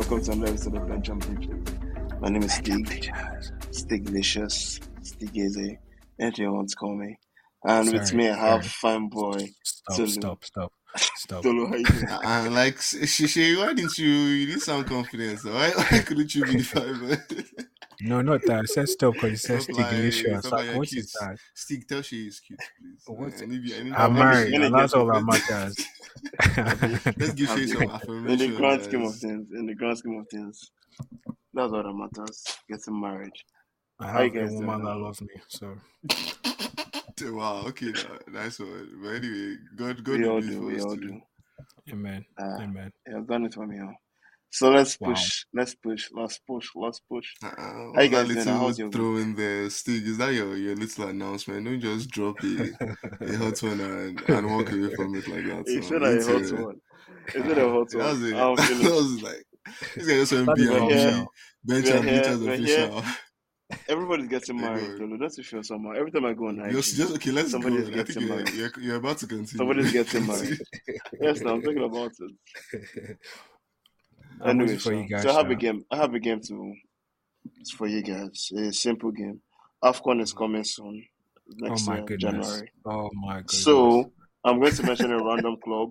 Hello, everyone. Welcome to another episode of Bench and Bleachers. My name is Stig. Stiglicious. Stigeze. Anything you want to call me. And with me, I have sorry. fine boy. Stop, Tolu. stop, stop, stop. Tolu, how you doing? I'm like, why didn't you? You didn't sound confident. So why, why couldn't you be the five? No, not that. It says stop because it says Stop lying. Stiglicious. Stop Like, what cute. is that? Stick, tell she is cute, please. What's- I need you. I need I'm married, When and that's all that matters. Let's give Shay some affirmation. In the grand scheme of things, in the grand scheme of things, that's all that matters. Getting married. I How you have a guys doing woman that loves me, so Wow. Okay. no, Nice one. But anyway, God, God We will all do do. for We us all too. do. amen, Uh, amen. yeah, I've done it for me. Huh? So let's Wow. push. Let's push. Let's push. Let's push. Uh, How you that guys doing? little How's your throw in there, Stig? Is that your, your little announcement? Don't just drop a, a hot one and, and walk away from it like that. He so said you hot to- one. Is it a hot That was one? it. I'm that was like this guy just went That is B and B, official. bench We're and here, bleachers official. Everybody's getting Yeah, married. go Tolu. That's for sure. Somehow. Every time I go on IG, Just, just okay. Let's Somebody's go. I think getting you're, married. you're, you're about to continue. Somebody's getting married. yes, no, I'm thinking about it. I'm Anyway, for so, you guys. so I have a game. I have a game to. It's for you guys. A simple game. Afcon is coming soon. Oh Next my year, goodness. January. Oh my goodness. So I'm going to mention a random club.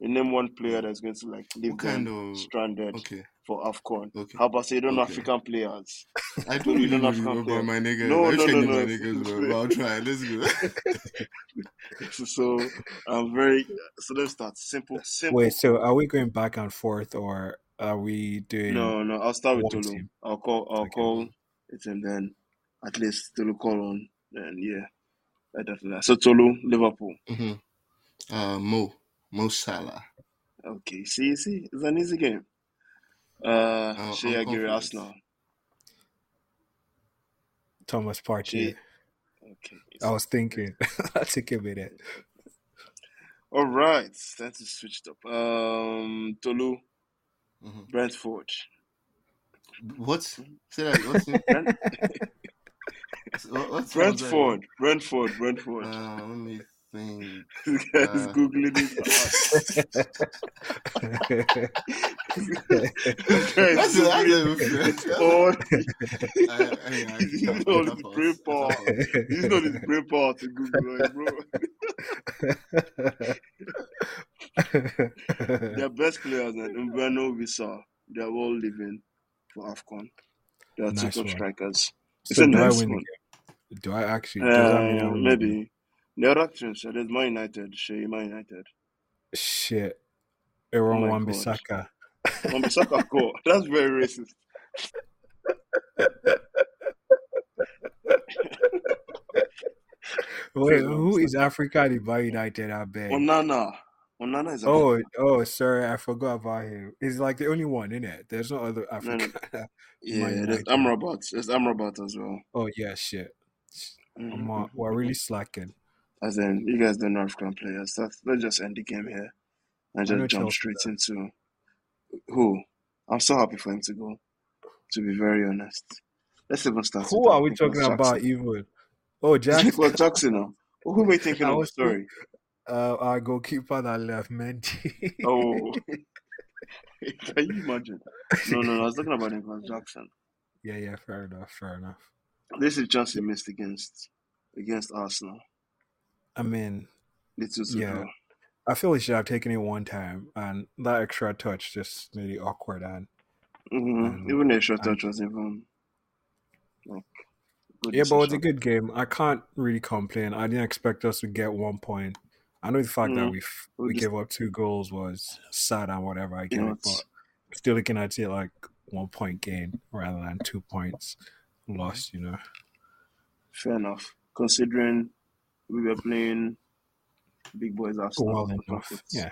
You name one player that's going to like leave What kind of? stranded Okay, for Afcon. okay. How about say you don't Okay. African players? I Tolu, don't you don't know African about players. my niggas. No, I no, no, no, my niggas, bro, but I'll try. Let's go. so I'm very. So let's start. Simple, simple. Wait, so are we going back and forth, or are we doing? No, no. I'll start with one Tolu. team. I'll call. I'll Okay. call it, and then at least Tolu call on. Then yeah, right after that. So Tolu, Liverpool. hmm Uh, Mo, Mo Salah. Okay. See, see, it's an easy game. Uh, I'm Shea Aguirre. Arsenal. Thomas Partey. Okay. I was thinking. I'll take a minute. All right, that is to switch up. Um, Tolu, hmm Brentford. What? Say that. What's? Brent- what- what's Brentford. Brentford. Brentford. Uh, let me think. this guy uh, googling it. This That's that's googling even fair. all. I, I, I, He's not his brain power. He's not his brain power to Google, like, bro. Their best players, like Mbeumo, Wissa, they're all living for AFCON. They are two Nice top one. strikers. It's a do I nice win one. Do I actually? Does that mean I win the game? maybe. The other teams, so there's Man United, Shea, Man United. Shit. Oh Aaron my Wan. Bissaka. Score. That's very racist. Wait, who is. African in Man United? I beg. Onana. Onana is Oh, African. oh, sorry, I forgot about him. He's like the only one in it. There's no other No, no. African. Man Yeah, there's. Amrabat. There's Amrabat as well. Oh yeah, shit. I'm, Mhm, uh, mhm, we're mhm. really slacking. As in, you guys don't know African players. That's, let's just end the game here and just jump straight into who. I'm so happy for him to go. To be very honest, let's even start Who are we talking about Jackson. even? Oh, Jackson. Nicolas Jackson. Who are we thinking of? Sorry. Uh, our goalkeeper that left Mendy. Oh, can you imagine? No, no, no. I was talking about Nicolas Jackson. yeah, yeah, fair enough, fair enough. This is he missed against against Arsenal. I mean, two to yeah. I feel he should have taken it one time, and that extra touch just made it awkward. And, hmm and, Even the and touch was even like good yeah, but it was a good game. I can't really complain. I didn't expect us to get one point. I know the fact that Mm. we f- We we just gave up two goals was sad and whatever. I get it, but it's still looking at it like one point gain rather than two points lost. You know. fair enough considering we were playing big boys Arsenal well enough. Yeah.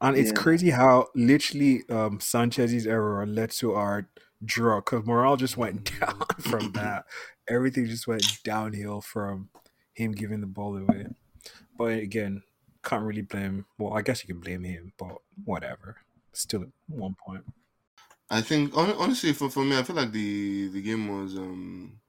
And it's Yeah. crazy how literally um, Sanchez's error led to our draw because morale just went down from that. Everything just went downhill from him giving the ball away. But again, can't really blame. Well, I guess you can blame him, but whatever. Still at one point. I think honestly, for, for me, I feel like the the game was um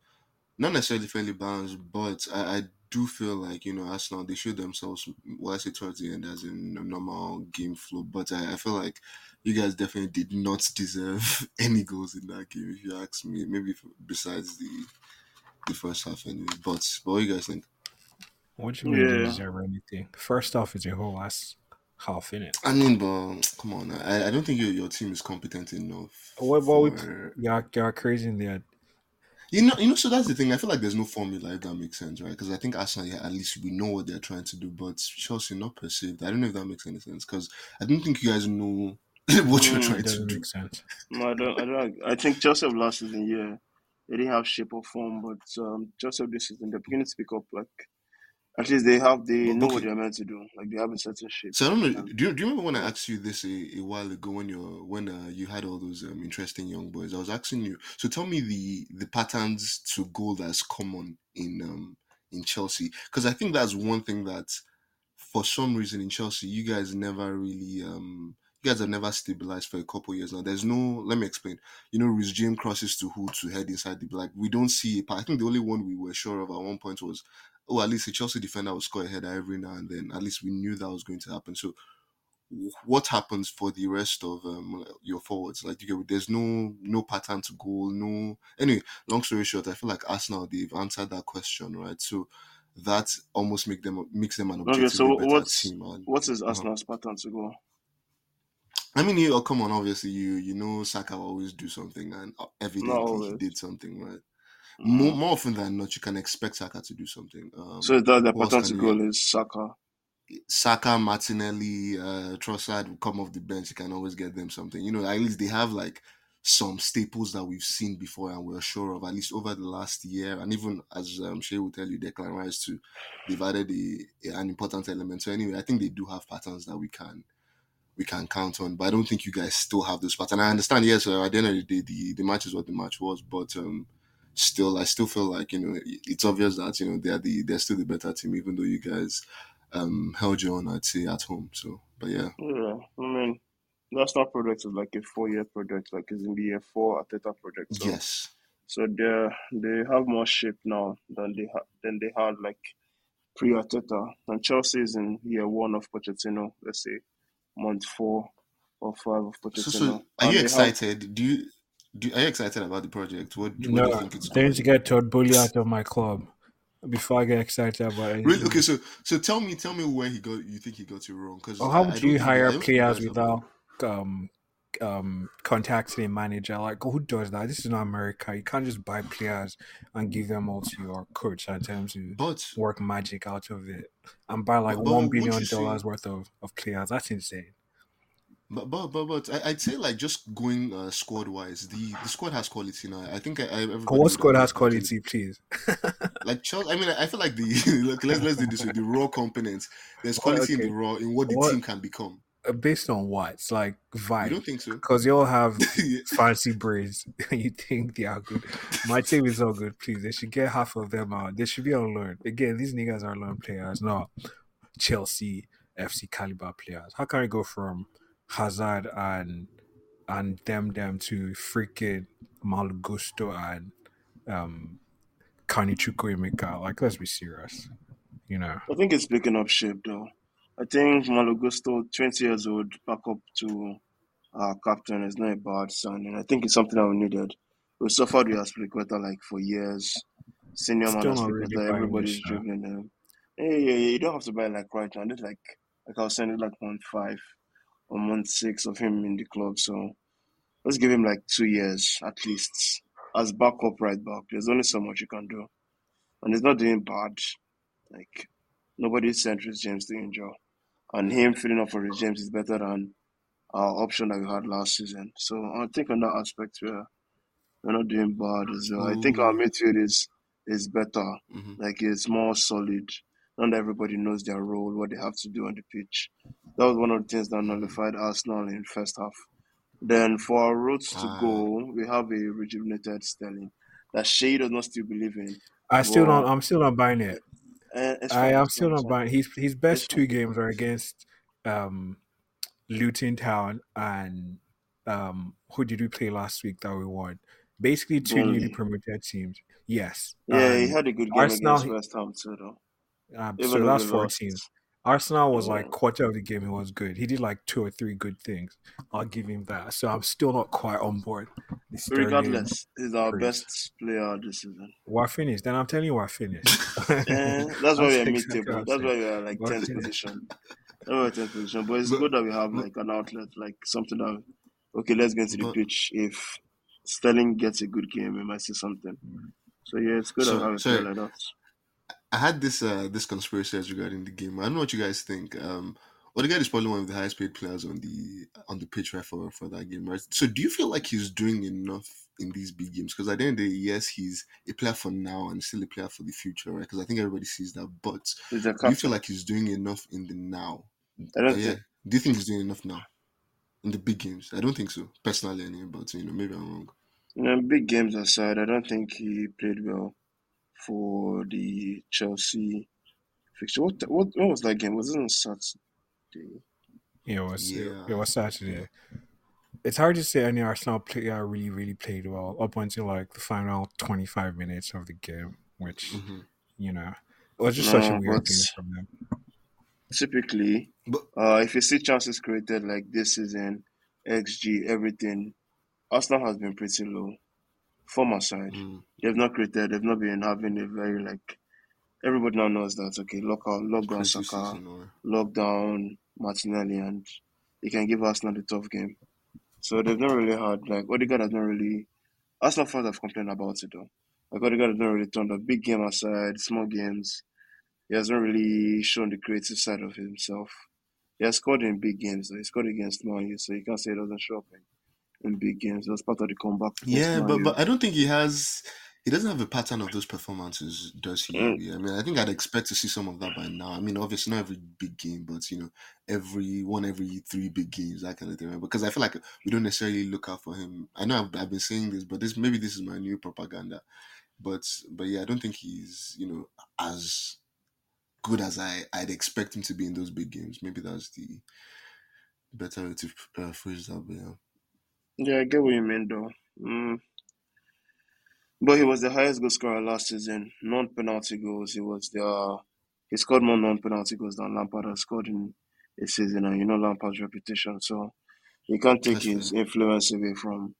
not necessarily fairly balanced, but I, I do feel like you know Arsenal they showed themselves. Well, I say towards the end as in a normal game flow, but I, I feel like you guys definitely did not deserve any goals in that game. If you ask me, maybe besides the the first half anyway. But, but what do you guys think? What do you mean Yeah. deserve anything? First off, is a whole last half in it. I mean, but come on, I, I don't think your your team is competent enough. What about we? for- You're, you're crazy in there. You know, you know. So that's the thing. I feel like there's no formula if that makes sense, right? Because I think Arsenal, yeah, at least we know what they're trying to do, but Chelsea not perceived. I don't know if that makes any sense because I don't think you guys know what you're Mm, trying to do. make sense. No, I don't. I don't. I think Chelsea of last season, yeah, they didn't have shape or form, but um, Chelsea this season, they're beginning to pick up. Like at least they have, they know what they're meant to do. Like they have a certain shape. So I don't know. Um, Do you, do you remember when I asked you this a, a while ago when you're when uh, you had all those um, interesting young boys? I was asking you. So tell me the the patterns to goal that's common in um in Chelsea because I think that's one thing that for some reason in Chelsea you guys never really um you guys have never stabilized for a couple years now. There's no let me explain. You know, James crosses to who to head inside the like we don't see. I think the only one we were sure of at one point was oh, at least a Chelsea defender will score a header every now and then. At least we knew that was going to happen. So, what happens for the rest of um, your forwards? Like, you get, there's no no pattern to goal. No. Anyway, long story short, I feel like Arsenal they've answered that question, right? So that almost make them makes them an Okay, objectively so better what's team. And, what is. Arsenal's pattern to go? I mean, you oh, come on, obviously you you know Saka will always do something, and uh, evidently he did something, right? More, Mm. more often than not, you can expect Saka to do something. Um, So that the pattern to goal is Saka. Saka, Martinelli, uh, Trossard will come off the bench. You can always get them something. You know, at least they have like some staples that we've seen before and we're sure of, at least over the last year. And even as um, Shay will tell you, Declan Rice too, they've added a, an important element. So anyway, I think they do have patterns that we can we can count on. But I don't think you guys still have those patterns. And I understand, yes, uh, at the end of the day, the, the match is what the match was, but um, still, I still feel like you know it's obvious that you know they're the they're still the better team, even though you guys um held your own, I'd say, at home. So, but yeah, Yeah, I mean, national project is like a four-year project. Like it's in the year four Arteta project. So, yes, so they they have more shape now than they had than they had like pre-Arteta. And Chelsea is in year one of Pochettino. Let's say month four or five of Pochettino. So, so are And you they have- excited? Do you do? Are you excited about the project? What, what do you No, think it's I need to get Todd Boehly out of my club before I get excited about anything. Really? Okay, so so tell me, tell me where he got. You think he got it wrong? Because how would you hire players without um um contacting a manager? Like who does that? This is not America. You can't just buy players and give them all to your coach and tell him to But work magic out of it and buy like But- but billion dollars worth of, of players. That's insane. But but but, but I, I'd say like just going uh, squad wise, the the squad has quality now. I think I, I What squad has quality, please? Like Chelsea, I mean, I feel like the. Let's let's do this with the raw components. There's quality in the raw in what the What- team can become. Uh, Based on what? It's like You don't think so? Because you all have fancy braids and you think they are good. My team is all good, please. They should get half of them out. They should be on loan. Again, these niggas are loan players, not Chelsea FC caliber players. How can I go from Hazard and and them them to freaking Malo Gusto and um Carney Chukwuemeka? Like let's be serious. You know. I think it's picking up shape though. I think Malo Gusto, 20 years old, back up to our captain is not a bad signing. I think it's something that we needed. We suffered with Azpilicueta like for years. Senior man Still not really Azpilicueta, everybody's dribbling him. Yeah, yeah, yeah. You don't have to buy like right now. This like like I was saying, it's like month five or month six of him in the club. So let's give him like two years at least as backup right back. There's only so much you can do, and he's not doing bad. Like nobody sent Reece James to injure, and him filling up for Reece James is better than our option that we had last season. So I think on that aspect, we're we're not doing bad as well. I think our midfield is is better. Mhm. Like it's more solid. Not everybody knows their role, what they have to do on the pitch. That was one of the things that nullified Arsenal in the first half. Then for our roads to Ah. goal, we have a rejuvenated Sterling that Shea does not still believe in. I still Well, don't I'm still not buying it. Uh, I am still not buying. His his best two games are against um, Luton Town and um, who did we play last week that we won? Basically, two newly promoted teams. Yes. Yeah, he had a good game Arsenal- against West Ham too, though. Even so though that's 14. lost. Arsenal was like quarter of the game. He was good. He did like two or three good things. I'll give him that. So I'm still not quite on board. Regardless, he's our praise. best player this season. We're finished. Then I'm telling you, we're finished. Eh, that's why I'll we're take mid-table. That's I'll why we're like tenth position. That's why we're tenth position. But it's But- good that we have like an outlet, like something that okay, let's get to the But- pitch. If Sterling gets a good game, we might see something. So yeah, it's good So- to have a sorry. player like that. I had this uh this conspiracy as regarding the game. I don't know what you guys think. Um, Odegaard is probably one of the highest paid players on the on the pitch right for for that game, right? So do you feel like he's doing enough in these big games? Because at the end of the day, yes, he's a player for now and still a player for the future, right? Because I think everybody sees that. But do you feel like he's doing enough in the now? I don't Uh, yeah. think Do you think he's doing enough now in the big games? I don't think so, personally. Anyway, but you know, maybe I'm wrong. you know, big games aside, I don't think he played well for the Chelsea fixture. What what what was that game? Was it on Saturday? Yeah, it was Yeah. it was Saturday. It's hard to say any Arsenal player really, really played well up until like the final twenty five minutes of the game, which hmm you know it was just such a weird but- game from them. Typically, But uh, if you see chances created like this season, XG, everything, Arsenal has been pretty low. Our side, mm, they've not created. They've not been having a very like. Everybody now knows that okay, lock out, lock down creative Saka, season or lock down Martinelli, and they can give Arsenal the tough game. So they've not really had like Odegaard has not really. Arsenal fans have complained about it though. Like Odegaard has not really turned up. Big game aside, small games, he hasn't really shown the creative side of himself. He has scored in big games. Though. He scored against Man U, so you can't say he doesn't show up in, in big games. That's part of the comeback. Yeah, but U. but I don't think he has. He doesn't have a pattern of those performances, does he? Mm. Yeah, I mean, I think I'd expect to see some of that by now. I mean, obviously not every big game, but you know, every one every three big games, that kind of thing. Right? Because I feel like we don't necessarily look out for him. I know I've, I've been saying this, but this maybe this is my new propaganda. But but yeah, I don't think he's you know as good as I I'd expect him to be in those big games. Maybe that's the better way to uh, phrase that. But yeah. Yeah, I get what you mean though. Mm. But he was the highest goal scorer last season. Non penalty goals. He was the uh, he scored more non penalty goals than Lampard has scored in a season and you know Lampard's reputation. So you can't take That's his fair. influence away from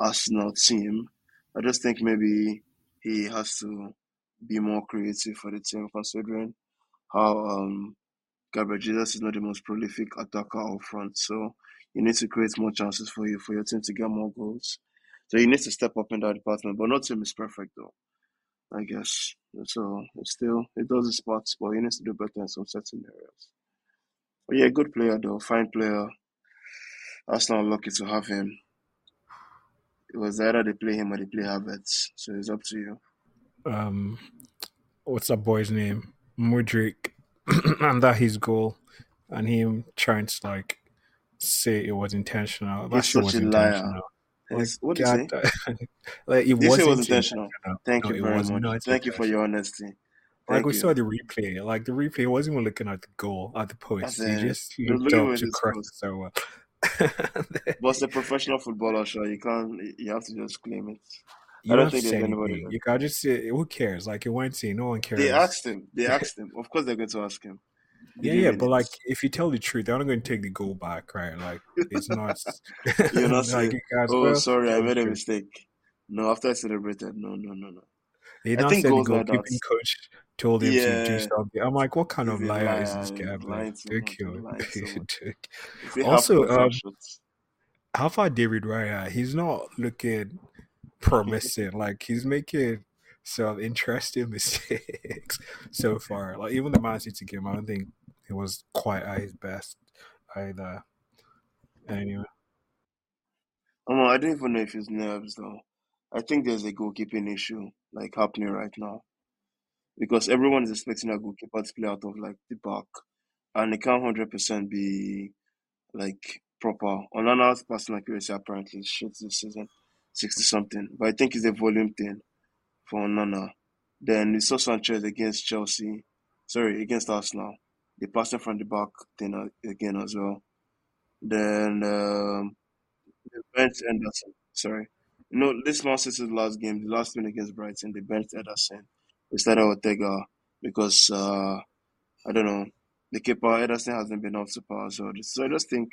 Arsenal team. I just think maybe he has to be more creative for the team considering how um Gabriel Jesus is not the most prolific attacker up front. So you need to create more chances for you for your team to get more goals. So you need to step up in that department. But not team is perfect though, I guess. So it's still it does his part, but he needs to do better in some certain areas. But yeah, good player though, fine player. Arsenal lucky to have him. It was either they play him or they play Havertz. So it's up to you. Um, what's that boy's name? Mudryk, and that his goal, and him trying to like say it was intentional. That shit was intentional. Like, what did you say? Like it it was intentional. Thank No, you very much. Thank you for your honesty. Like Thank we you. saw the replay, like the replay wasn't even looking at the goal at the post. He just was looked up to cross so well. Uh, but as a professional footballer, sure, you can't. You have to just claim it. you I don't don't have to think there's anybody. You can just say, "Who cares?" Like it went in. No one cares. They asked him. They asked him. Of course, they're going to ask him. Yeah, yeah, but like if you tell the truth, they're not going to take the goal back, right? Like it's not. You're not saying, you "Oh, well, sorry, I made a mistake." No, after I celebrated, no, no, no, no. He I now think said the goals like that. goalkeeping coach told him to do Yeah. something. I'm like, what kind of a liar is this guy? Like, too they're much. Lying so much. Dude. If they Also, um, How far David Raya? He's not looking promising. like he's making some interesting mistakes so far. Like even the Man City game, I don't think it was quite at his best either. Anyway, Um, I don't even know if it's nerves though. I think there's a goalkeeping issue like happening right now because everyone is expecting a goalkeeper to play out of like the back, and it can't hundred percent be like proper. Onana's passing accuracy apparently is shit this season, sixty something. But I think it's a volume thing for Onana. Then we saw Sanchez against Chelsea, sorry against Arsenal. They passing from the back thing again as well. Then um, they benched Anderson. Sorry, you know this Man City's last game, the last win against Brighton, they benched Ederson. We started Ortega. because uh, I don't know the keeper Ederson hasn't been up to par. So, so I just think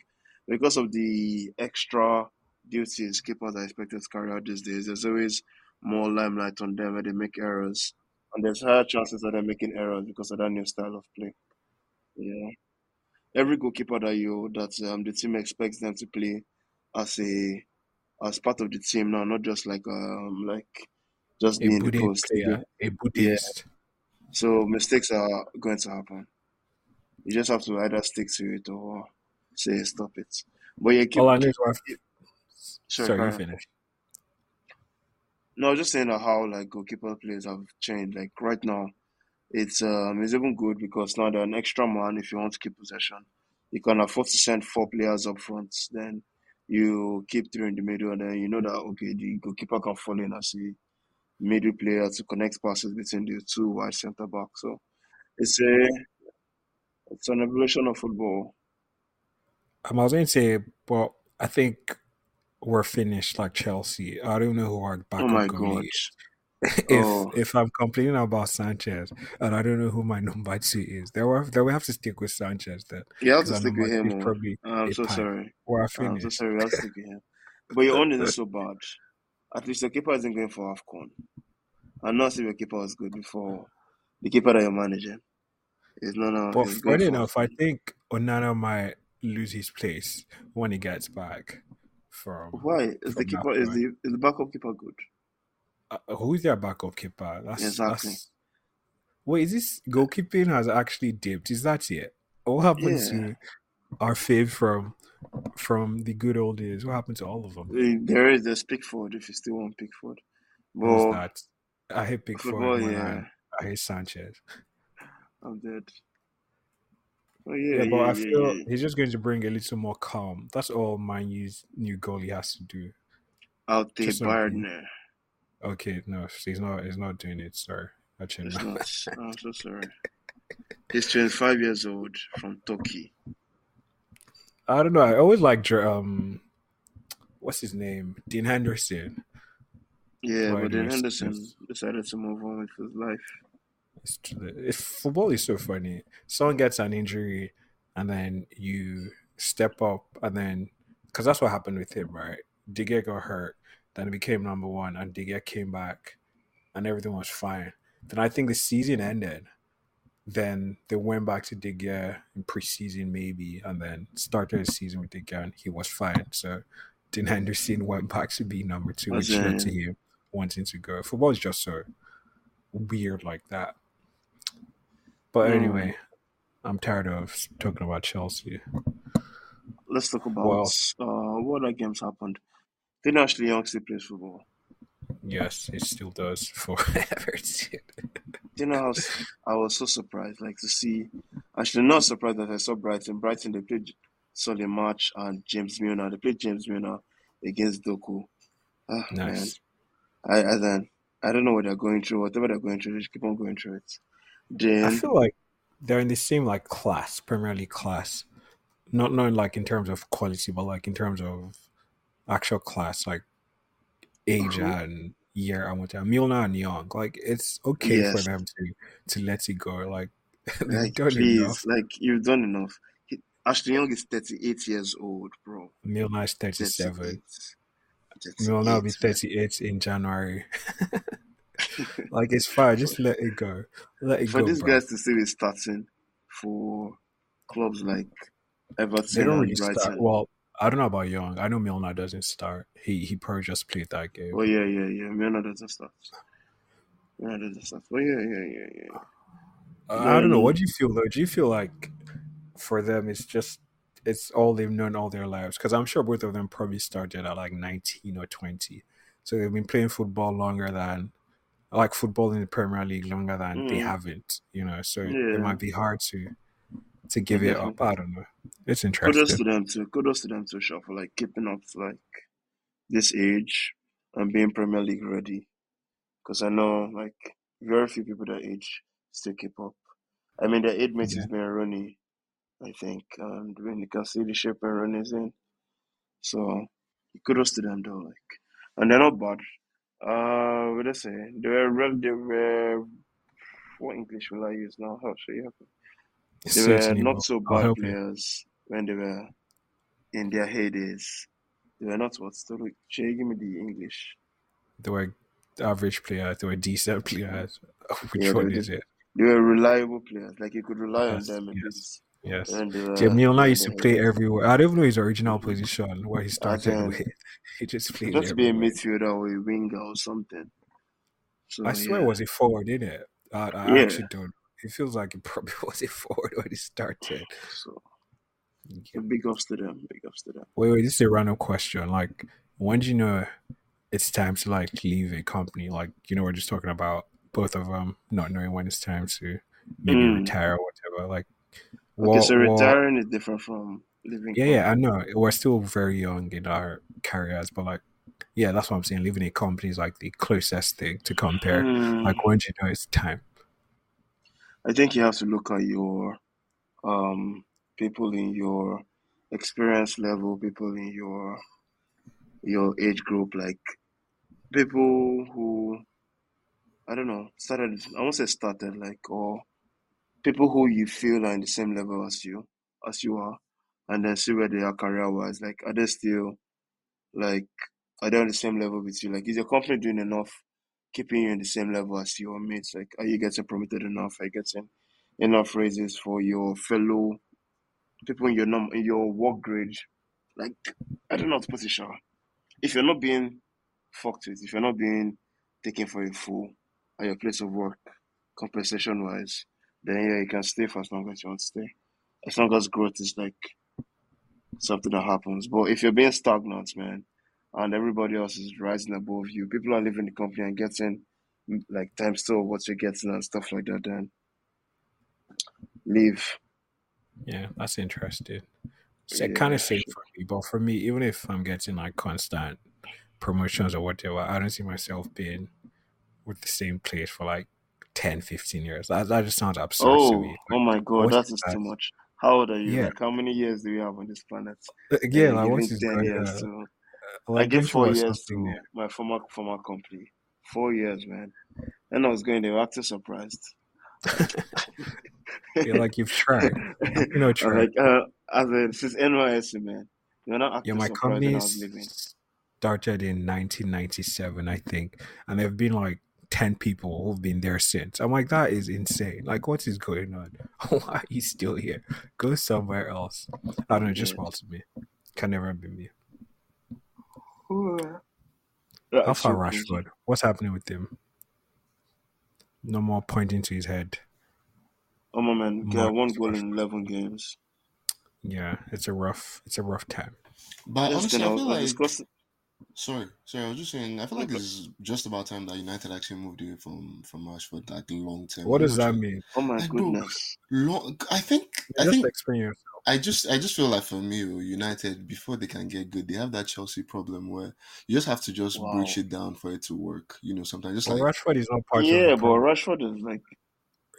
because of the extra duties keepers are expected to carry out these days, there's always more limelight on them where they make errors, and there's higher chances of them making errors because of that new style of play. Yeah, every goalkeeper that you that um, the team expects them to play as a as part of the team now, not just like um like just A being the Buddhist post. player, a Buddhist. Yeah. So mistakes are going to happen. You just have to either stick to it or say stop it. But yeah, keep, All I know keep is sorry, Sorry, you finish. No, just saying that how like goalkeeper players have changed. Like right now, it's um it's even good because now they're an extra man if you want to keep possession. You can afford to send four players up front, then you keep three in the middle, and then you know that okay, the goalkeeper can fall in as a middle player to connect passes between the two wide centre backs. So it's a it's an evolution of football. Um, I was going to say, but I think we're finished like Chelsea. I don't know who our Oh backup my goalie is. If Oh if I'm complaining about Sanchez and I don't know who my number two is, then we then we have to stick with Sanchez then have because to our oh. stick with him. Oh, probably I'm so pipe. sorry. We're I'm so sorry. Have to stick with him. But your own isn't so bad. At least your keeper isn't going for AFCON. I'm not saying your keeper was good before. The keeper that you're managing is not now But funny enough, I think Onana might lose his place when he gets back from Why is the keeper is the is the backup keeper good? Uh, who's their backup keeper? That's Exactly. that's. Wait, is this goalkeeping has actually dipped? Is that it? What happened Yeah. to our fave from from the good old days? What happened to all of them? Eh, There is there's Pickford if you still want Pickford. But that? I hate Pickford football, yeah, than I hate Sanchez. I'm dead. Oh yeah, Yeah, but yeah, I feel yeah. he's just going to bring a little more calm. That's all U's new goalie has to do. Out there, Just not be Bayern. Okay. No, he's not. He's not doing it. Sorry, actually, It's no. not. I'm so sorry. He's 25 years old from Turkey. I don't know. I always like um, what's his name, Dean Henderson. Yeah, But then Henderson decided to move on with his life. It's, it's football is so funny. Someone gets an injury, and then you step up, and then because that's what happened with him, right? Digger got hurt, then he became number one, and Digger came back, and everything was fine. Then I think the season ended. Then they went back to Digger in preseason, maybe, and then started the season with Digger, and he was fine. So Dean Henderson went back to be number two, which led to him wanting to go. Football is just so weird like that. But mm, anyway, I'm tired of talking about Chelsea. let's talk about Well, uh, what other games happened. Then Ashley Young still plays football. yes, it still does for Everton. Do you know how I was so surprised, like to see. Actually, not surprised that I saw Brighton. Brighton they played solid match and James Milner. They played James Milner against Doku. Ah man, nice. I I then I don't know what they're going through. Whatever they're going through, they just keep on going through it. I feel like they're in the same like class, Premier League class. Not not like in terms of quality, but like in terms of actual class, like age who? and year and whatever. Milner and Young, like it's okay for them to to let it go. Like like done please, enough. like you've done enough. He, Ashley Young is 38 years old, bro. Milner is 37. 38. Milner will be 38, in January. like it's fine, just let it go. Let it For go, these bro. guys to still be starting for clubs like They Everton don't and really start. Brighton. Well, I don't know about Young. I know Milner doesn't start. He he probably just played that game. Oh yeah, yeah, yeah. Milner doesn't start. Milner doesn't start. Oh yeah, yeah, yeah, yeah. Uh, I don't know. What do you feel though? Do you feel like for them it's just it's all they've known all their lives? Because I'm sure both of them probably started at like 19 or 20, so they've been playing football longer than like football in the Premier League longer than they mm, haven't. You know, so it might be hard to to give it up. I don't know. It's Kudos interesting. to them too. Kudos to them too, Shaw, for like keeping up like this age and being Premier League ready. Because I know like very few people that age still keep up. I mean, their age mate Yeah. is being Rooney, I think, and when you can see the shape and Rooney's in. So kudos to them though, like, and they're not bad. Uh, what did I say? They were they were what English will I use now? How should you help me? They were not so bad help you. players when they were in their heydays. They were not what? Look, Shay, give me the English. They were average players. They were decent players. Oh, which Yeah, they one were, is it? they were reliable players. Like you could rely on them yes, yes. when they were Jamie Ola used to play everywhere. I don't even know his original position where he started with. He just played Just be a midfielder or a winger or something. So I swear it was a forward, didn't it? I, I yeah. actually don't. It feels like it probably was a forward when he started. So Yeah. big ups to them. Big ups to them. Wait, wait, this is a random question. Like, when do you know it's time to like leave a company? Like, you know, we're just talking about both of them not knowing when it's time to maybe Mm. retire or whatever. Like, Okay, so retiring is different from leaving Yeah, yeah, I know. We're still very young in our careers, but like, yeah, that's what I'm saying. Leaving a company is like the closest thing to compare. Hmm. Like, when do you know it's time? I think you have to look at your um people in your experience level, people in your your age group, like people who I don't know started. I won't say started, like or people who you feel are in the same level as you, as you are, and then see where they are career wise. Like, are they still like are they on the same level with you? Like, is your company doing enough, keeping you in the same level as your mates? Like, are you getting promoted enough? Are you getting enough raises for your fellow people in your num in your work grade? Like, I don't know how to. If you're not being fucked with, if you're not being taken for a fool at your place of work, compensation wise, then yeah, you can stay for as long as you want to stay. As long as growth is like something that happens. But if you're being stagnant, man, and everybody else is rising above you, people are leaving the company and getting mm, like times two of what you're getting and stuff like that, then leave. Yeah, that's interesting. So kind of same for me, but for me, even if I'm getting like constant promotions or whatever, I don't see myself being with the same place for like 10, 15 years. That, that just sounds absurd to Oh, me. oh my God, that is that? too much. How old are you? Yeah, Like, how many years do we have on this planet? Uh, yeah, like what's giving this 10 years on? to. I Like, gave don't four years to my former former company. Four years, man. And I was going, they were acting surprised. You're like you've tried. You not I was tried? like, uh, as in, this is NYSC, man. You're not Yeah, acting my company when I was leaving. started in 1997, I think, and there have been like 10 people who've been there since. I'm like, that is insane. Like, what is going on? Why are you still here? Go somewhere else. I don't know, just Yeah. wild to me. Can never be me. That How is far so crazy. Rashford? What's happening with him? No more pointing to his head. Oh my man, get Marcus one goal Rashford. in 11 games. Yeah, it's a rough, it's a rough time. But honestly, thing, I I was, feel I like discussing. Sorry, sorry. I was just saying. I feel like Okay. it's just about time that United actually moved away from from Rashford, like long term. What does that mean? Oh my Like, bro, goodness. long. I think. I think. explain yourself. I just. I just feel like for me, oh, United before they can get good, they have that Chelsea problem where you just have to just breach it down for it to work. You know, sometimes just Well, like Rashford is not part of Yeah, the but. Rashford is like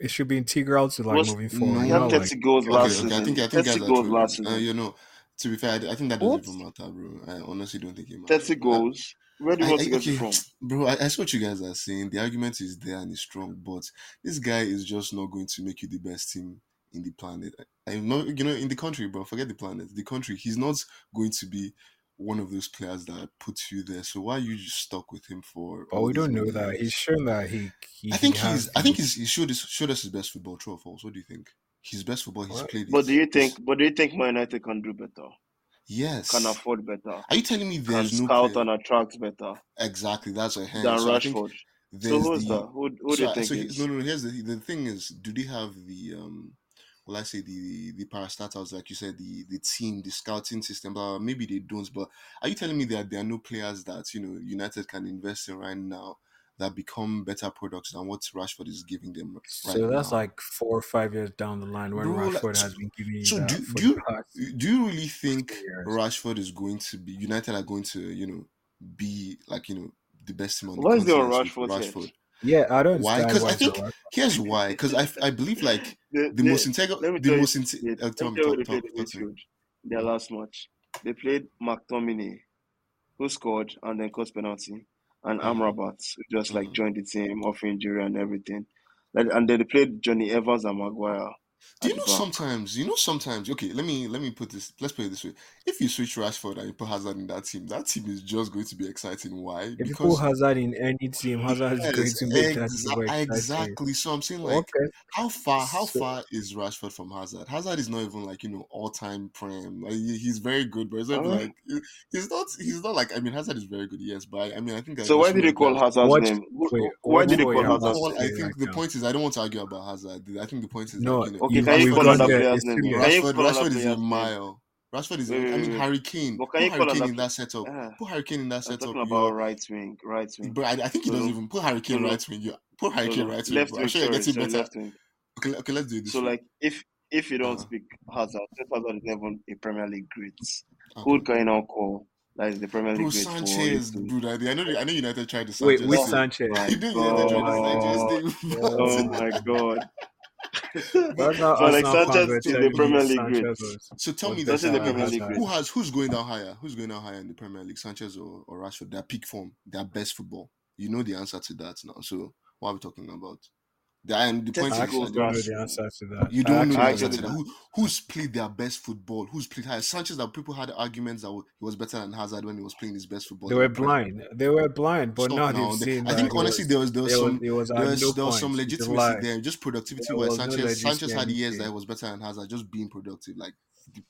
It should be integral to like was moving forward. he no. had Not like 30 goals Okay, last okay. I think. I think 30 guys are goals trolling. last Uh, you know. To be fair, I, I think that doesn't even matter, bro. I honestly don't think it 30 matters. bro. I, goals. Where do you I, want to I get it okay, from? bro. I, I see what you guys are saying. The argument is there and it's strong, but this guy is just not going to make you the best team in the planet. I, I'm not, you know, in the country, bro. Forget the planet. The country. He's not going to be one of those players that puts you there. So why are you just stuck with him for But all we don't know many that. He's years? shown that he he, I he think has he's. I think he's. He showed us showed us his best football. True or false? What do you think? His best football he's what? played But do is you is think but do you think Man United can do better? Yes. Can afford better? Are you telling me Can there's no scout player? and attract better Exactly. That's a hand. than So I think Rashford? So there's who's the that? Who who do you I- think so is no no no here's the the thing is do they have the um well I say the the parastatals like you said the the team the scouting system blah, blah, maybe they don't but are you telling me that there are no players that you know United can invest in right now that become better products than what Rashford is giving them right So that's now like four or five years down the line when bro Rashford so, has been giving you so do do you do you really think. Rashford is going to be United are going to you know be like you know the best team on the what is there on continent with Rashford Yeah, I don't why because I think Rashford. here's why because I, I believe like They, the they, most integral let me the tell you most what inte- they uh, Let tell me me tell you talk what they talk played in talk to me midfield. Their last match. They played McTominay, who scored and then caused penalty, and Mhm, Amrabat, who just like mhm. joined the team off injury and everything. And then they played Jonny Evans and Maguire. Do you know back. sometimes? You know sometimes. Okay, let me let me put this. Let's put it this way: If you switch Rashford and you put Hazard in that team, that team is just going to be exciting. Why? If you put Hazard in any team, Hazard is going to make that exa- team exciting. exactly. So I'm saying like, Okay. how far how So- far is Rashford from Hazard? Hazard is not even like you know all time prime. Like he- he's very good, but it's not Uh, like he's not he's not like I mean Hazard is very good, yes, but I, I mean I think So why did he call players- Hazard's What- name? Wait, why what did he call you? Hazard's Well, Hazard's I name? name think the right point is I don't want to argue about Hazard. I think the point is No, like, you know Okay, You- can you call gone another player's name? too Can late. you Rashford, Rashford is a mile. Rashford is. Wait, I mean, wait. Harry Kane. But Put can you Harry Kane in that setup. Ah, Put Harry Kane in that I'm setup. talking about right wing, right wing. Bro, I, I think he No, doesn't even put Harry Kane No, no. right wing. You put Harry Kane no, right wing. left Bro. I'm wing, sure you're sorry, getting better. left wing. Okay, okay, let's do this So way. like, if if you don't Uh-huh. speak Hazard, since Hazard is never a Premier League great, Okay. who can you now call that is the Premier League Bro, great for Sanchez, to? bro. I I know, I know United tried to Wait, Sanchez. which Oh. Sanchez? my You know United tried to Sanchez god! thing, but- Oh my god! That's how so like Sanchez were is the Premier League Sanchez great. So tell me That's this: in the better Premier League who has who's going down higher? Who's going down higher in the Premier League? Sanchez or, or Rashford? Their peak form, their best football. You know the answer to that now. So what are we talking about? The, and the point I Thirty is, actually goals, don't know the answer to that. You don't know the actually answer to that. Who, who's played their best football? Who's played higher? Sanchez that people had arguments that he was better than Hazard when he was playing his best football. They were blind. They were blind, but Stop now now. they've They- seen I think honestly was, there was there was there was, some it was there was, no there was some point. It's a legitimacy lie. there, just productivity There where was no Sanchez Sanchez had years that he was better than Hazard, just being productive. Like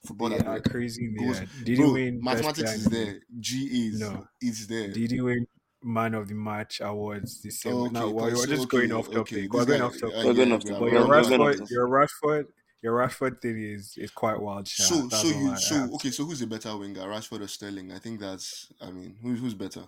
football They that crazy in the goals. head. Did Bro, he win mathematics is there. G is No. it's there. Did he win man of the match awards the same? Okay, now, well, thanks. you're just okay, going off okay. topic. This We're going guy- off topic. uh, We're going off topic. But your are- we're we are- going off Rashford, your Rashford, your Rashford thing is is quite wild. Sha. So That's so all I you so have okay so who's a better winger, Rashford or Sterling? I think that's I mean who's who's better?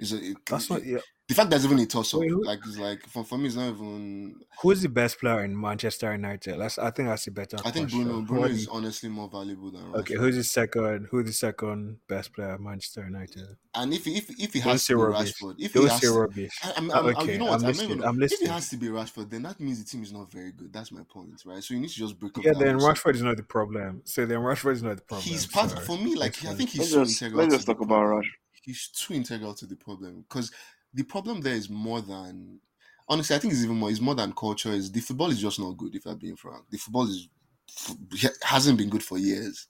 Is it, it- That's not. Yeah. The fact there's even a toss up? Like it's like for, for me it's not even. Who's the best player in Manchester United? That's. I think that's the better. I think question. Bruno Who Bruno is the- honestly more valuable than Rashford. Okay, who's the second? Who's the second best player at Manchester United? And if if if he Don't has to be rubbish. Rashford, if he Don't has to, rubbish. I, I'm, I'm, okay, you know what? I'm I'm listening. even- I'm If listening. it has to be Rashford, then that means the team is not very good. That's my point, right? So you need to just break up. Yeah, then whole Rashford is not the problem. So then Rashford is not the problem. He's part Sorry. for me. Like That's I fine. think he's Let's so just integral. let's just talk about problem. Rush. He's too integral to the problem because the problem there is more than honestly. I think it's even more. It's more than culture. Is the football is just not good. If I'm being frank, the football is hasn't been good for years.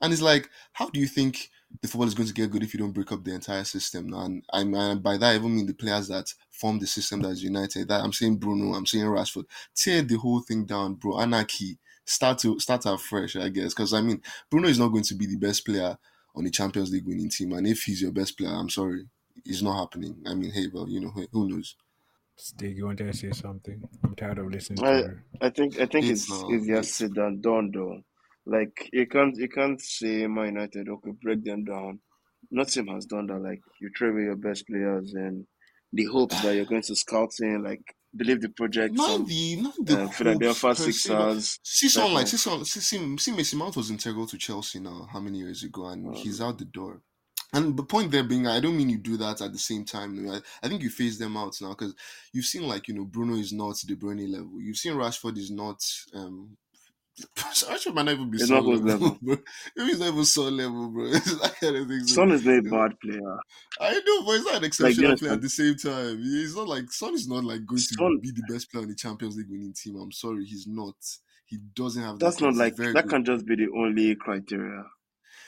And it's like, how do you think the football is going to get good if you don't break up the entire system? And, and, and by that, I even mean the players that form the system that is united. That I'm saying Bruno, I'm saying Rashford. Tear the whole thing down, bro. Anarchy. Start to start afresh, I guess. Because I mean, Bruno is not going to be the best player on the Champions League winning team, and if he's your best player, I'm sorry, it's not happening. I mean, hey, well, you know, who- who knows? Stig, you wanted to say something? I'm tired of listening I- her. I think I think It's it's not- easier it's- said than done though. Like you can't you can't say Man United okay break them down. Nothing has done that. Like you throw away your best players and the hopes that you're going to scout in like believe the project. Not Some the not the uh, hopes Philadelphia per se, but Sixers. See someone like Like, see someone see, see, see Mason Mount was integral to Chelsea now how many years ago and Um, he's out the door. And the point there being, I don't mean you do that at the same time. I, I think you phase them out now because you've seen like you know Bruno is not De Bruyne level. You've seen Rashford is not. um Rashford might not even be It's Son not whose level, level. bro. He's not even Son level, bro. It's that kind of thing. So, Son is a bad player. I know, but he's not an exceptional yes, player at the same time. He's not like Son is not like going Son- to be the best player on the Champions League winning team. I'm sorry, he's not. He doesn't have. That. That's that not like that good. can just be the only criteria.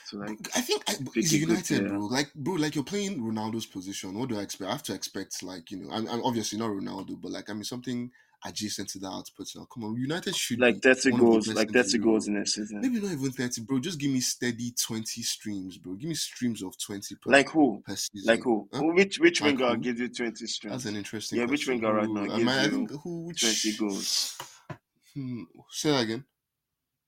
So like I think I, it's good United, bro. Like, bro, like you're playing Ronaldo's position. What do I expect? I have to expect, like, you know, I'm, I'm obviously not Ronaldo, but like, I mean, something adjacent to that output. Now, come on, United should like thirty goals, like thirty goals in a season. Maybe not even thirty, bro. Just give me steady twenty streams, bro. Give me streams of twenty per, Like who? per season. Like who? Huh? Which which Like winger gives you twenty streams? That's an interesting. Yeah, which question. winger right now I, gives I you think who which 20 goals? Hmm, say that again.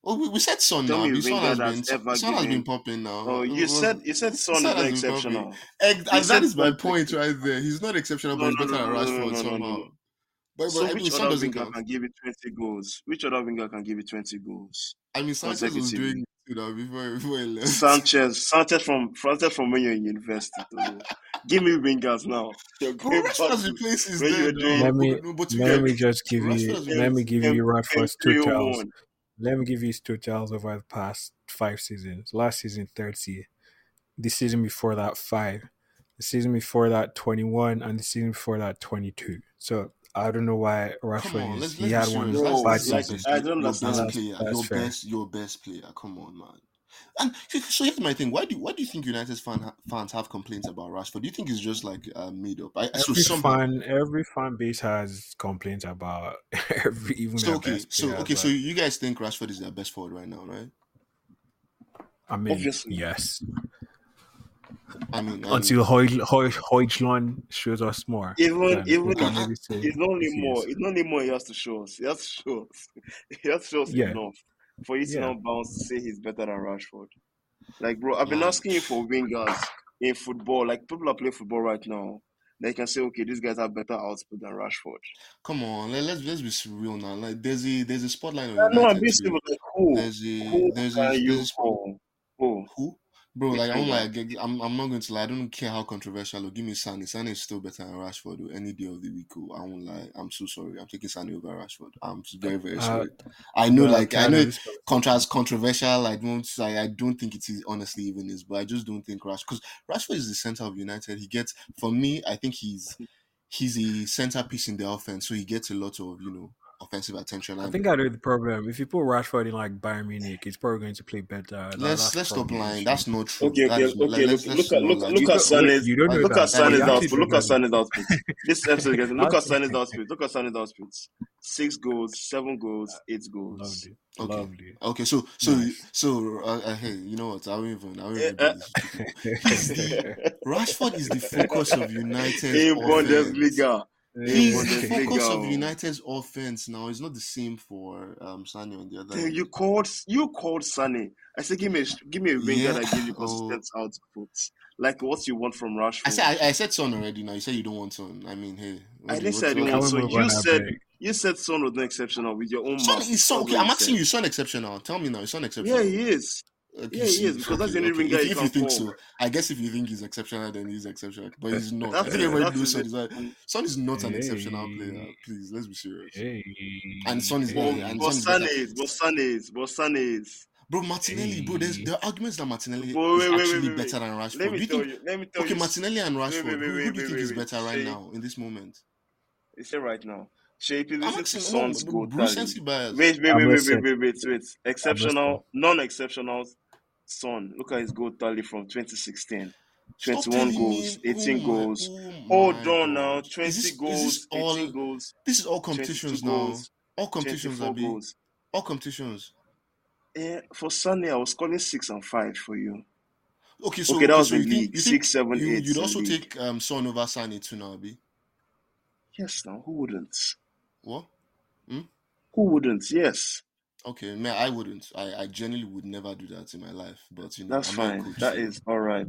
Oh, we, we said Son Tell now. me Son has that's been ever Son has been popping now. Oh, you was- said you said Son is Son not has been popping. exceptional. Egg, You and that said is my point right there. He's not exceptional, but No, he's no, better no, than no, no, Rashford no, no, somehow. no. But, but So I mean, which Son other winger can give you twenty goals? Which other winger can give you twenty goals? I mean, Sanchez was consecutively. doing it now before before he left. Sanchez, Sanchez from Sanchez from when you're in university. Give me wingers now. You're Bro, going Rashford back has to replaced his when you were dead doing- now. Let me- But- but to Let me just give you. Let me give you Rashford's two tells. 301. Let me give you his totals over the past five seasons. Last season, 30. The season before that, 5. The season before that, 21. And the season before that, 22. So I don't know why Rashford on, is. let's, he let's had one serious. Bad the like, season. I don't your understand best that. player, your best, your best player. Come on, man. And so so here's my thing. Why do why do you think United fan, fans have complaints about Rashford? Do you think it's just like uh, made up? I, so Every fan, every fan base has complaints about every even So okay, so players. okay, so you guys think Rashford is their best forward right now, right? I mean, Obviously. yes. I mean, and Until Hoj- Hoj- shows us more, Even even can I- I- maybe say it's not only more. It's not only more he has to show us. He has to show us. He has to show us Yeah. enough for you to Yeah. not bounce to say he's better than Rashford. Like, bro, I've been asking you for wingers in football. Like, people are playing football right now. They can say, okay, these guys have better output than Rashford. come on, let, let's let's be real now. Like there's a there's a spotlight on no, I'm being civil. Like, who? There's a Who there's a there's a? Who? Who? Bro, like I'm like I'm I'm not going to lie. I don't care how controversial. Or give me Sane. Sane is still better than Rashford or any day of the week. oh, I won't lie. I'm so sorry. I'm taking Sane over Rashford. I'm very very Uh, sorry. I know, Well, like I kind know, of it contrast controversial. I don't I, I don't think it is honestly even is, but I just don't think Rash because Rashford is the center of United. He gets for me. I think he's he's a centerpiece in the offense, so he gets a lot of you know offensive attention. I think I know the problem. If you put Rashford in like Bayern Munich, he's probably going to play better. That- let's let's stop probably the lying. That's not true. Okay, okay, okay. Look, look at look, look at don't- Sane's you don't know look at Sane's You actually output. Look at know Sane's output. This episode, guys. Look at How- Sane's output. Look at Sane's output. Six goals, seven goals, eight goals. Lovely, Okay. lovely. Okay, so so Nice. so uh, uh, hey, you know what? I won't even I won't even Eh, do this. Rashford is the focus of United's In offense. Bundesliga. He's the focus of United's offense now. It's not the same for um Sane on the other. Then you called you called Sane. I said, give me a, give me a winger Yeah. that gives you Oh. consistent output, like what you want from Rashford. I said I, I said Son already. Now you said you don't want Son. I mean, hey, I didn't say I didn't want Son. You said beg? you said Son was not exceptional with your own Son mouth. is Son. Okay, I'm you asking said. you, Son exceptional. Tell me now, is Son exceptional? Yeah, he is. Okay, Yeah, he is, because that's the only okay. winger If, you if you think call. so, I guess if you think he's exceptional, then he's exceptional. But he's not. I That's, think everybody that's knows Son is like Son is not an exceptional player. Please, let's be serious. Hey, And Son is hey. better. But, And but Son is Sane better. is, but Sane is, but Sane is. Bro, Martinelli, bro, there's Hey. there are arguments that Martinelli Wait, is wait, wait, actually wait, better than Rashford. Let Do you tell think you. Let me tell okay, you. Martinelli and Rashford, wait, who, wait, who wait, do you wait, think is wait, better right Shay. now in this moment? You say right now. Shay, if you I'm listen to asking Son's no, goal recency tally. Wait, wait, wait, wait, wait, wait, wait, wait. Exceptional, non-exceptional Son. Look at his goal tally from 2016. 21 goals, 18 oh my- goals. oh Hold my on now. 20 Is this, goals, is this all, 18 goals, This is all competitions now. goals, All competitions, 24 Abi. goals. All competitions. Eh, for Sunday, I was calling 6 and 5 for you. Okay, so Okay, that okay, was so in you think league. you think Six, seven, you eight you'd also league. take um Son over Sane too now, Abi? Yes, now, who wouldn't? What? Hmm? Who wouldn't? Yes. Okay, man, I wouldn't. I, I genuinely would never do that in my life. But you know, that's I'm fine. Coach, that so. is all right.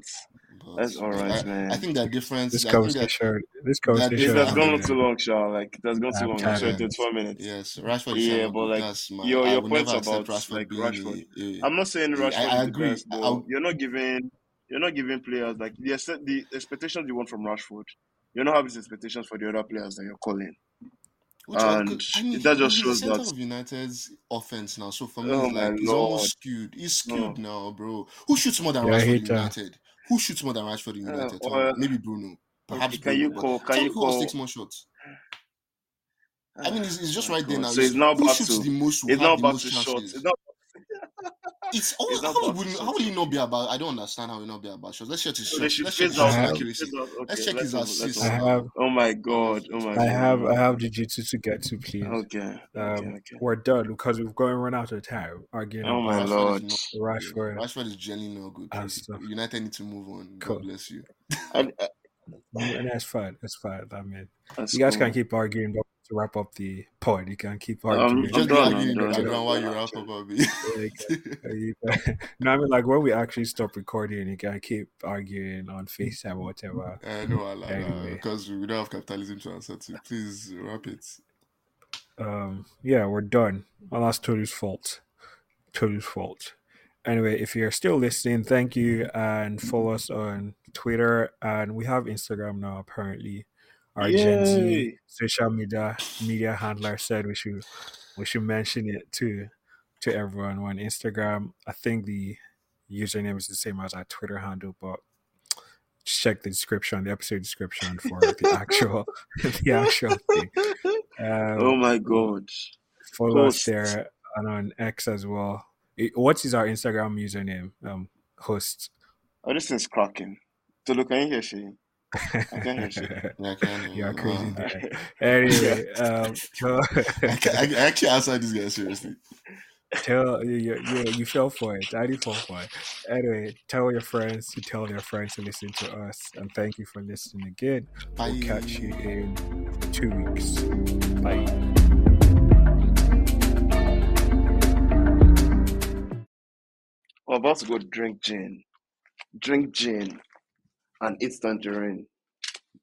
but that's all right, I, man. I think that difference. This I think that conversation, this It conversation, has gone too long, Shaw. Like, it has gone too long. I'm tired. sure 24 minutes. yes, Rashford. Yeah, yeah, but, like, that's my. your- I your would points never accept about, Rashford like, Rashford. a- a- I'm not saying Yeah, Rashford I- I agree. best, but you're not giving you're not giving players like the the expectations you want from Rashford. You're not having these expectations for the other players that you're calling. Which one? I mean, that just shows the center that- of United's offense now. So for me, Oh it's my like it's Lord. almost skewed. It's skewed No. now, bro. Who shoots more than Yeah, Rashford hate in that. United? Who shoots more than Rashford in Uh, United? Tell uh, me. Maybe Bruno. Perhaps can you Bruno. but call? Can tell you me who else call? takes more shots? I mean, it's, it's just Oh right there now. So It's it's now back to the most? It's have now back to shots. It's now It's It's how about would shots, how will it not be about? I don't understand how it will not be about shots. Let's check his shots. Let's check his I out. shot have- they should accuracy. phase. Let's check his let's have- let's assists. I have- have, Oh my god! Oh my I god! have, I have the jiu-jitsu to get to, please. Okay. Okay. Um, Okay. we're done because we've going to run out of time arguing Oh my about lord! Rashford is not Rashford Rashford is genuinely not good. United need to move on. Cool. God bless you. I, I, And that's fine. That's fine. I mean, that's you guys cool. can keep arguing, but to wrap up the pod, you can keep Um, arguing. I'm Just be done, arguing I'm done, while you wrap actually. up, Abi. Yeah, you can- you no, I mean, like when we actually stop recording, you can keep arguing on FaceTime or whatever. I know, I like Anyway. because we don't have capitalism to answer to. Please wrap it. um yeah we're done well that's Tolu's fault Tolu's fault anyway if you're still listening thank you and follow us on twitter and we have instagram now apparently our gen z social media media handler said we should we should mention it to to everyone on instagram i think the username is the same as our twitter handle but check the description the episode description for the actual the actual thing Um, oh my god. follow us there and on X as well. It- what is our Instagram username? Um, host. Oh, this thing's cracking. Tolu, can you hear she? I can hear she. Yeah, I can. You're uh, crazy. uh, dude. Anyway, um, tell, I, can, I, I actually answered this guy seriously. tell you, you, you, you fell for it. I didn't fall for it. Anyway, tell your friends to tell their friends to listen to us. And thank you for listening again. Bye. We'll catch you in two weeks. Bye. We're about to go drink gin. Drink gin and eat tangerine.